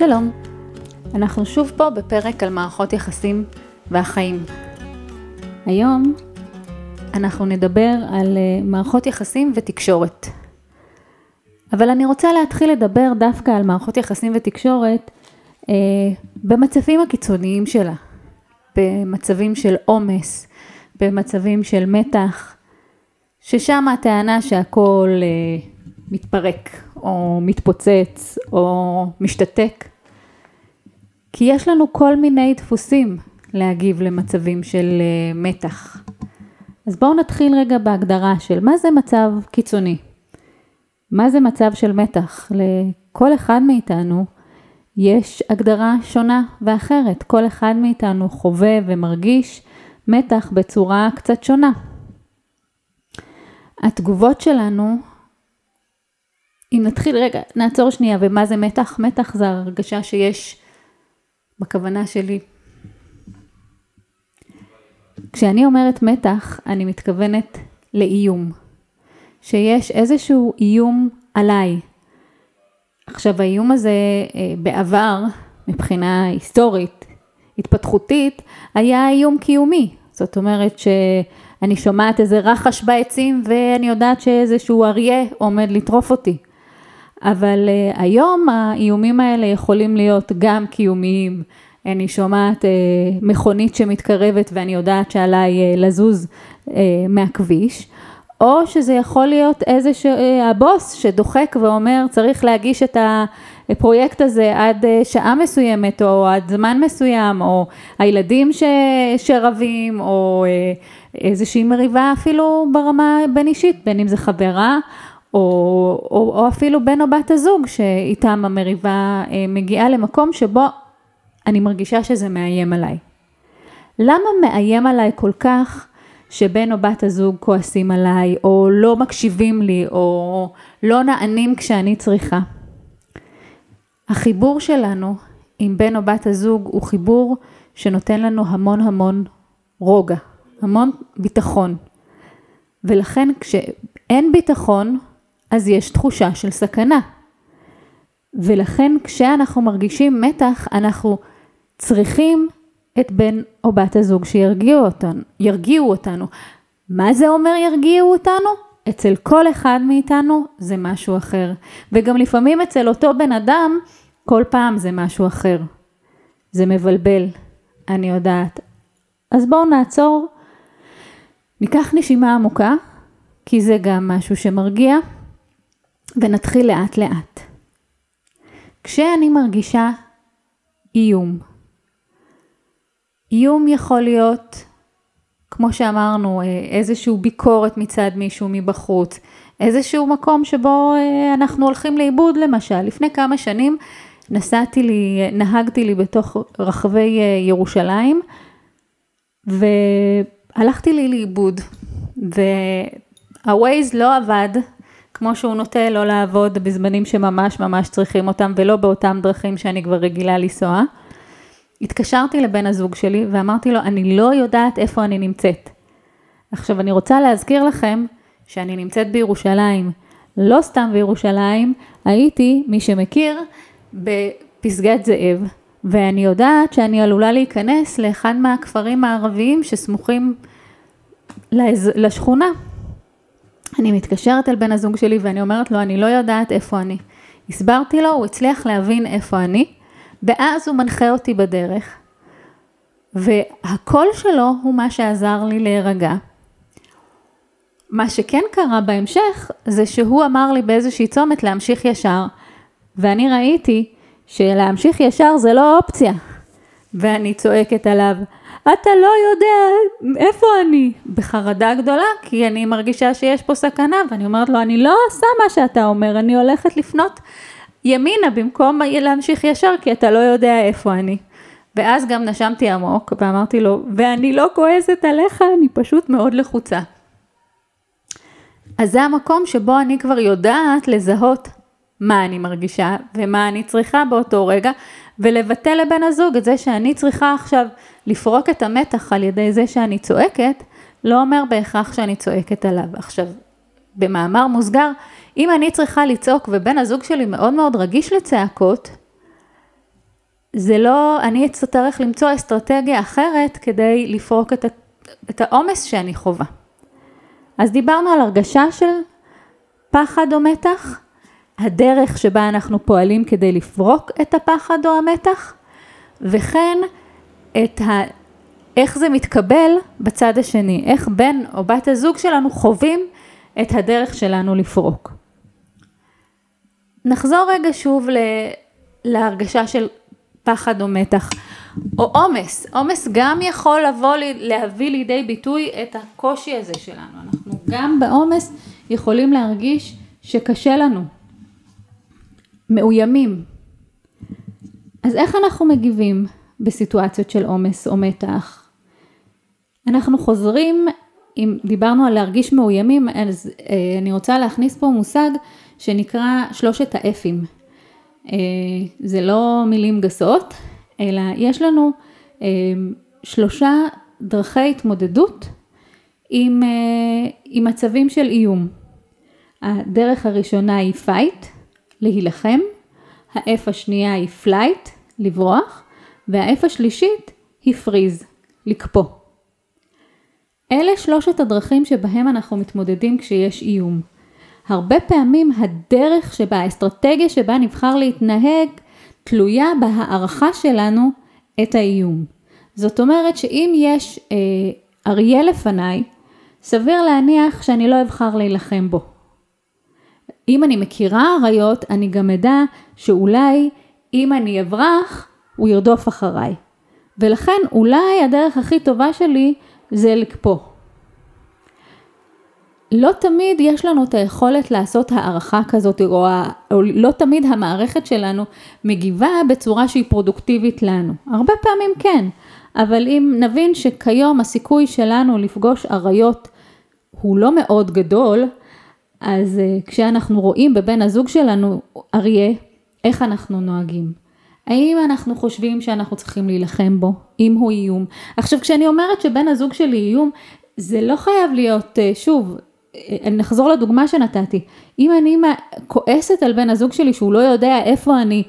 שלום, אנחנו שוב פה בפרק על מערכות יחסים והחיים. היום אנחנו נדבר על אה, מערכות יחסים ותקשורת. אבל אני רוצה להתחיל לדבר דווקא על מערכות יחסים ותקשורת אה, במצבים הקיצוניים שלה, במצבים של עומס, במצבים של מתח, ששם הטענה שהכל אה, מתפרק, או מתפוצץ, או משתתק. כי יש לנו כל מיני דפוסים להגיב למצבים של אה, מתח. אז בואו נתחיל רגע בהגדרה של מה זה מצב קיצוני. מה זה מצב של מתח? לכל אחד מאיתנו יש הגדרה שונה ואחרת. כל אחד מאיתנו חווה ומרגיש מתח בצורה קצת שונה. התגובות שלנו, אם נתחיל רגע, נעצור שנייה, ומה זה מתח? מתח זה הרגשה שיש בכוונה שלי. כשאני אומרת מתח, אני מתכוונת לאיום. שיש איזשהו איום עליי. עכשיו האיום הזה אה, בעבר, מבחינה היסטורית, התפתחותית, היה איום קיומי. זאת אומרת שאני שומעת איזה רחש בעצים ואני יודעת שאיזשהו אריה עומד לטרוף אותי. אבל uh, היום האיומים האלה יכולים להיות גם קיומיים. אני שומעת uh, מכונית שמתקרבת ואני יודעת שעליי uh, לזוז uh, מהכביש, או שזה יכול להיות איזה ש... הבוס שדוחק ואומר צריך להגיש את הפרויקט הזה עד שעה מסוימת או עד זמן מסוים, או הילדים ש... שרבים, או איזושהי מריבה אפילו ברמה בין אישית, בין אם זה חברה או, או, או אפילו בן או בת הזוג שאיתם המריבה מגיעה למקום שבו אני מרגישה שזה מאיים עליי. למה מאיים עליי כל כך שבן או בת הזוג כועסים עליי, או לא מקשיבים לי, או לא נענים כשאני צריכה? החיבור שלנו עם בן או בת הזוג הוא חיבור שנותן לנו המון המון רוגע, המון ביטחון. ולכן כשאין ביטחון, אז יש תחושה של סכנה. ולכן כשאנחנו מרגישים מתח, אנחנו צריכים את בן או בת הזוג שירגיעו אותנו. ירגיעו אותנו. מה זה אומר ירגיעו אותנו? אצל כל אחד מאיתנו זה משהו אחר. וגם לפעמים אצל אותו בן אדם, כל פעם זה משהו אחר. זה מבלבל, אני יודעת. אז בואו נעצור, ניקח נשימה עמוקה, כי זה גם משהו שמרגיע, ונתחיל לאט לאט. כשאני מרגישה איום, איום יכול להיות, כמו שאמרנו, איזושהי ביקורת מצד מישהו מבחוץ, איזשהו מקום שבו אה, אנחנו הולכים לאיבוד למשל. לפני כמה שנים נסעתי לי, נהגתי לי בתוך רחבי אה, ירושלים והלכתי לי לאיבוד וה-Waze לא עבד כמו שהוא נוטה לא לעבוד בזמנים שממש ממש צריכים אותם ולא באותם דרכים שאני כבר רגילה לנסוע. התקשרתי לבן הזוג שלי ואמרתי לו, אני לא יודעת איפה אני נמצאת. עכשיו אני רוצה להזכיר לכם שאני נמצאת בירושלים, לא סתם בירושלים, הייתי, מי שמכיר, בפסגת זאב, ואני יודעת שאני עלולה להיכנס לאחד מהכפרים הערביים שסמוכים לשכונה. אני מתקשרת אל בן הזוג שלי ואני אומרת לו, אני לא יודעת איפה אני. הסברתי לו, הוא הצליח להבין איפה אני, ואז הוא מנחה אותי בדרך, והקול שלו הוא מה שעזר לי להירגע. מה שכן קרה בהמשך, זה שהוא אמר לי באיזושהי צומת להמשיך ישר, ואני ראיתי שלהמשיך ישר זה לא אופציה. ואני צועקת עליו, אתה לא יודע איפה אני, בחרדה גדולה, כי אני מרגישה שיש פה סכנה, ואני אומרת לו, אני לא עושה מה שאתה אומר, אני הולכת לפנות ימינה במקום להמשיך ישר, כי אתה לא יודע איפה אני. ואז גם נשמתי עמוק, ואמרתי לו, ואני לא כועסת עליך, אני פשוט מאוד לחוצה. אז זה המקום שבו אני כבר יודעת לזהות מה אני מרגישה ומה אני צריכה באותו רגע, ולבטל לבן הזוג את זה שאני צריכה עכשיו לפרוק את המתח על ידי זה שאני צועקת, לא אומר בהכרח שאני צועקת עליו. עכשיו, במאמר מוסגר, אם אני צריכה לצעוק ובן הזוג שלי מאוד מאוד רגיש לצעקות, זה לא, אני אצטרך למצוא אסטרטגיה אחרת כדי לפרוק את, את העומס שאני חווה. אז דיברנו על הרגשה של פחד או מתח, הדרך שבה אנחנו פועלים כדי לפרוק את הפחד או המתח, וכן את ה... איך זה מתקבל בצד השני, איך בן או בת הזוג שלנו חווים את הדרך שלנו לפרוק. נחזור רגע שוב ל... להרגשה של פחד או מתח, או עומס, עומס גם יכול לבוא, להביא לידי ביטוי את הקושי הזה שלנו, אנחנו גם בעומס יכולים להרגיש שקשה לנו, מאוימים. אז איך אנחנו מגיבים בסיטואציות של עומס או מתח? אנחנו חוזרים, אם דיברנו על להרגיש מאוימים, אז אה, אני רוצה להכניס פה מושג שנקרא שלושת האפים. אה, זה לא מילים גסות, אלא יש לנו אה, שלושה דרכי התמודדות עם, אה, עם מצבים של איום. הדרך הראשונה היא fight, להילחם, ה-F השנייה היא flight, לברוח, וה-F השלישית היא freeze, לקפוא. אלה שלושת הדרכים שבהם אנחנו מתמודדים כשיש איום. הרבה פעמים הדרך שבה, האסטרטגיה שבה נבחר להתנהג, תלויה בהערכה שלנו את האיום. זאת אומרת שאם יש אה, אריה לפניי, סביר להניח שאני לא אבחר להילחם בו. אם אני מכירה אריות, אני גם אדע שאולי אם אני אברח, הוא ירדוף אחריי. ולכן אולי הדרך הכי טובה שלי זה לקפוא. לא תמיד יש לנו את היכולת לעשות הערכה כזאת, או, או לא תמיד המערכת שלנו מגיבה בצורה שהיא פרודוקטיבית לנו. הרבה פעמים כן, אבל אם נבין שכיום הסיכוי שלנו לפגוש אריות הוא לא מאוד גדול, אז אה, כשאנחנו רואים בבן הזוג שלנו אריה, איך אנחנו נוהגים? האם אנחנו חושבים שאנחנו צריכים להילחם בו, אם הוא איום? עכשיו כשאני אומרת שבן הזוג שלי איום, זה לא חייב להיות, אה, שוב, אה, נחזור לדוגמה שנתתי, אם אני כועסת על בן הזוג שלי שהוא לא יודע איפה אני,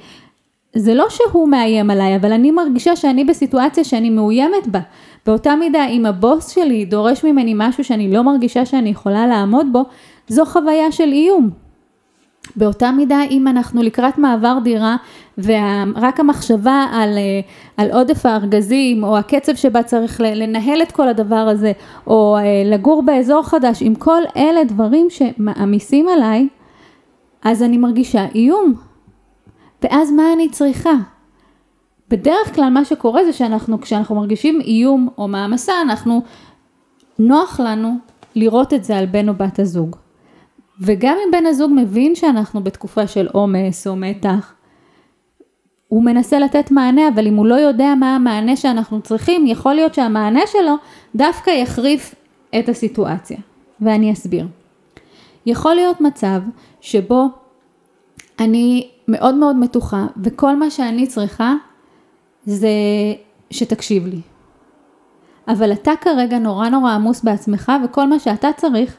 זה לא שהוא מאיים עליי, אבל אני מרגישה שאני בסיטואציה שאני מאוימת בה. באותה מידה, אם הבוס שלי דורש ממני משהו שאני לא מרגישה שאני יכולה לעמוד בו, זו חוויה של איום. באותה מידה אם אנחנו לקראת מעבר דירה ורק המחשבה על, אה, על עודף הארגזים או הקצב שבה צריך לנהל את כל הדבר הזה או אה, לגור באזור חדש, עם כל אלה דברים שמעמיסים עליי, אז אני מרגישה איום. ואז מה אני צריכה? בדרך כלל מה שקורה זה שאנחנו, כשאנחנו מרגישים איום או מעמסה, אנחנו, נוח לנו לראות את זה על בן או בת הזוג. וגם אם בן הזוג מבין שאנחנו בתקופה של עומס או מתח, הוא מנסה לתת מענה, אבל אם הוא לא יודע מה המענה שאנחנו צריכים, יכול להיות שהמענה שלו דווקא יחריף את הסיטואציה. ואני אסביר. יכול להיות מצב שבו אני מאוד מאוד מתוחה, וכל מה שאני צריכה זה שתקשיב לי. אבל אתה כרגע נורא נורא עמוס בעצמך, וכל מה שאתה צריך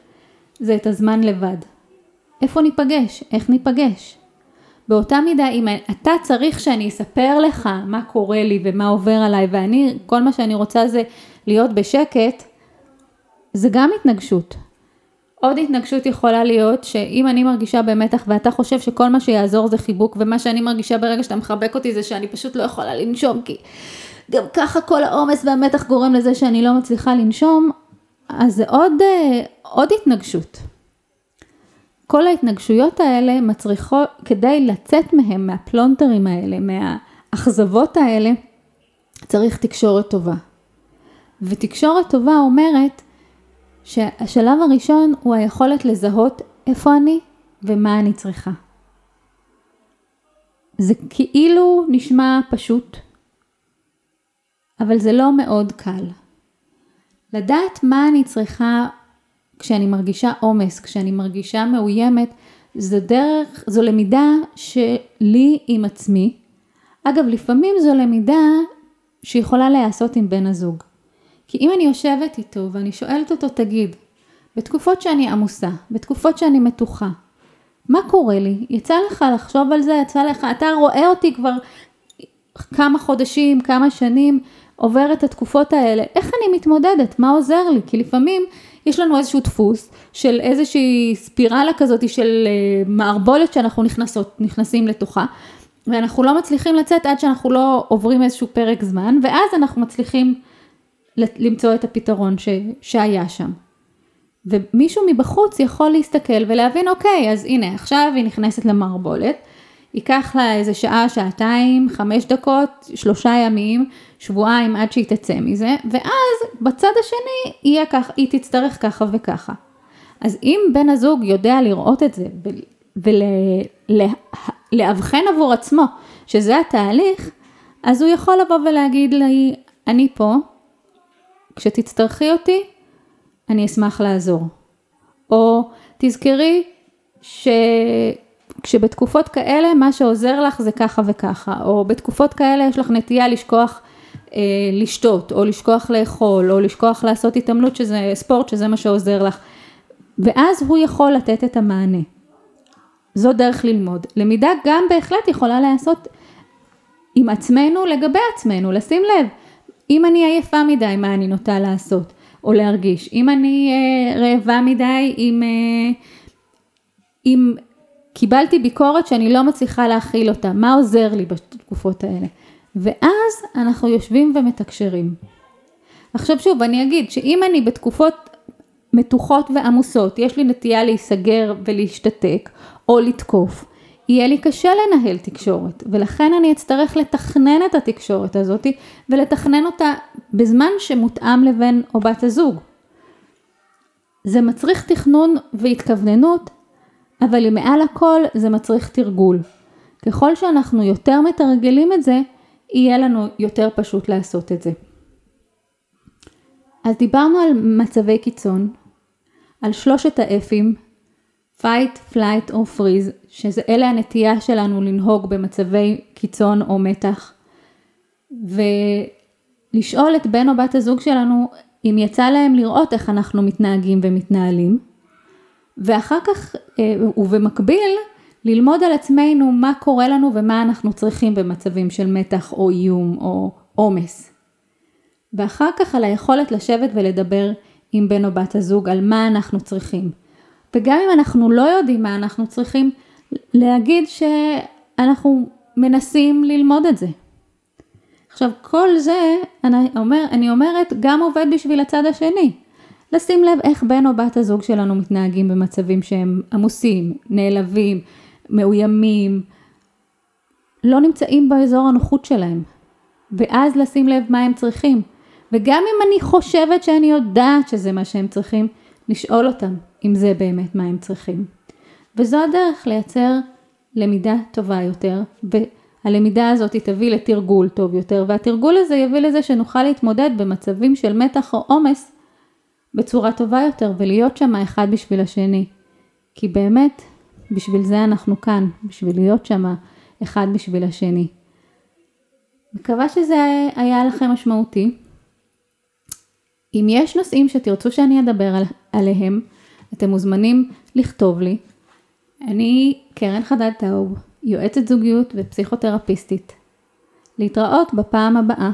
זה את הזמן לבד. איפה ניפגש? איך ניפגש? באותה מידה, אם אתה צריך שאני אספר לך מה קורה לי ומה עובר עליי, ואני, כל מה שאני רוצה זה להיות בשקט, זה גם התנגשות. עוד התנגשות יכולה להיות שאם אני מרגישה במתח ואתה חושב שכל מה שיעזור זה חיבוק ומה שאני מרגישה ברגע שאתה מחבק אותי זה שאני פשוט לא יכולה לנשום כי גם ככה כל העומס והמתח גורם לזה שאני לא מצליחה לנשום, אז זה עוד, אה, עוד התנגשות. כל ההתנגשויות האלה מצריכות, כדי לצאת מהם, מהפלונטרים האלה, מהאכזבות האלה, צריך תקשורת טובה. ותקשורת טובה אומרת שהשלב הראשון הוא היכולת לזהות איפה אני ומה אני צריכה. זה כאילו נשמע פשוט, אבל זה לא מאוד קל. לדעת מה אני צריכה כשאני מרגישה עומס, כשאני מרגישה מאוימת, זו דרך, זו למידה שלי עם עצמי. אגב, לפעמים זו למידה שיכולה להיעשות עם בן הזוג. כי אם אני יושבת איתו ואני שואלת אותו, תגיד, בתקופות שאני עמוסה, בתקופות שאני מתוחה, מה קורה לי? יצא לך לחשוב על זה? יצא לך, אתה רואה אותי כבר כמה חודשים, כמה שנים, עובר את התקופות האלה, איך אני מתמודדת, מה עוזר לי? כי לפעמים יש לנו איזשהו דפוס של איזושהי ספירלה כזאת של אה, מערבולת שאנחנו נכנסות, נכנסים לתוכה, ואנחנו לא מצליחים לצאת עד שאנחנו לא עוברים איזשהו פרק זמן, ואז אנחנו מצליחים למצוא את הפתרון ש, שהיה שם. ומישהו מבחוץ יכול להסתכל ולהבין, אוקיי, אז הנה, עכשיו היא נכנסת למערבולת, ייקח לה איזה שעה, שעתיים, חמש דקות, שלושה ימים, שבועיים עד שהיא תצא מזה, ואז בצד השני יהיה כך, היא תצטרך ככה וככה. אז אם בן הזוג יודע לראות את זה ולאבחן עבור עצמו שזה התהליך, אז הוא יכול לבוא ולהגיד לי, אני פה, כשתצטרכי אותי, אני אשמח לעזור. או תזכרי שכשבתקופות כאלה מה שעוזר לך זה ככה וככה, או בתקופות כאלה יש לך נטייה לשכוח אה, לשתות, או לשכוח לאכול, או לשכוח לעשות התעמלות שזה ספורט, שזה מה שעוזר לך. ואז הוא יכול לתת את המענה. זו דרך ללמוד. למידה גם בהחלט יכולה להיעשות עם עצמנו לגבי עצמנו, לשים לב, אם אני עייפה מדי, מה אני נוטה לעשות או להרגיש? אם אני אה, רעבה מדי, אם, אה, אם קיבלתי ביקורת שאני לא מצליחה להכיל אותה, מה עוזר לי בתקופות האלה? ואז אנחנו יושבים ומתקשרים. עכשיו שוב, אני אגיד שאם אני בתקופות מתוחות ועמוסות, יש לי נטייה להיסגר ולהשתתק או לתקוף, יהיה לי קשה לנהל תקשורת, ולכן אני אצטרך לתכנן את התקשורת הזאת ולתכנן אותה בזמן שמותאם לבן או בת הזוג. זה מצריך תכנון והתכווננות, אבל מעל הכל זה מצריך תרגול. ככל שאנחנו יותר מתרגלים את זה, יהיה לנו יותר פשוט לעשות את זה. אז דיברנו על מצבי קיצון, על שלושת האפים, fight, flight או freeze, שאלה הנטייה שלנו לנהוג במצבי קיצון או מתח, ולשאול את בן או בת הזוג שלנו אם יצא להם לראות איך אנחנו מתנהגים ומתנהלים, ואחר כך, אה, ובמקביל, ללמוד על עצמנו מה קורה לנו ומה אנחנו צריכים במצבים של מתח או איום או עומס. ואחר כך על היכולת לשבת ולדבר עם בן או בת הזוג על מה אנחנו צריכים. וגם אם אנחנו לא יודעים מה אנחנו צריכים, להגיד שאנחנו מנסים ללמוד את זה. עכשיו כל זה, אני, אומר, אני אומרת, גם עובד בשביל הצד השני. לשים לב איך בן או בת הזוג שלנו מתנהגים במצבים שהם עמוסים, נעלבים, מאוימים, לא נמצאים באזור הנוחות שלהם. ואז לשים לב מה הם צריכים. וגם אם אני חושבת שאני יודעת שזה מה שהם צריכים, לשאול אותם אם זה באמת מה הם צריכים. וזו הדרך לייצר למידה טובה יותר, והלמידה הזאת תביא לתרגול טוב יותר, והתרגול הזה יביא לזה שנוכל להתמודד במצבים של מתח או עומס בצורה טובה יותר, ולהיות שם אחד בשביל השני. כי באמת, בשביל זה אנחנו כאן, בשביל להיות שם אחד בשביל השני. מקווה שזה היה לכם משמעותי. אם יש נושאים שתרצו שאני אדבר על, עליהם, אתם מוזמנים לכתוב לי. אני קרן חדד טאוב, יועצת זוגיות ופסיכותרפיסטית. להתראות בפעם הבאה.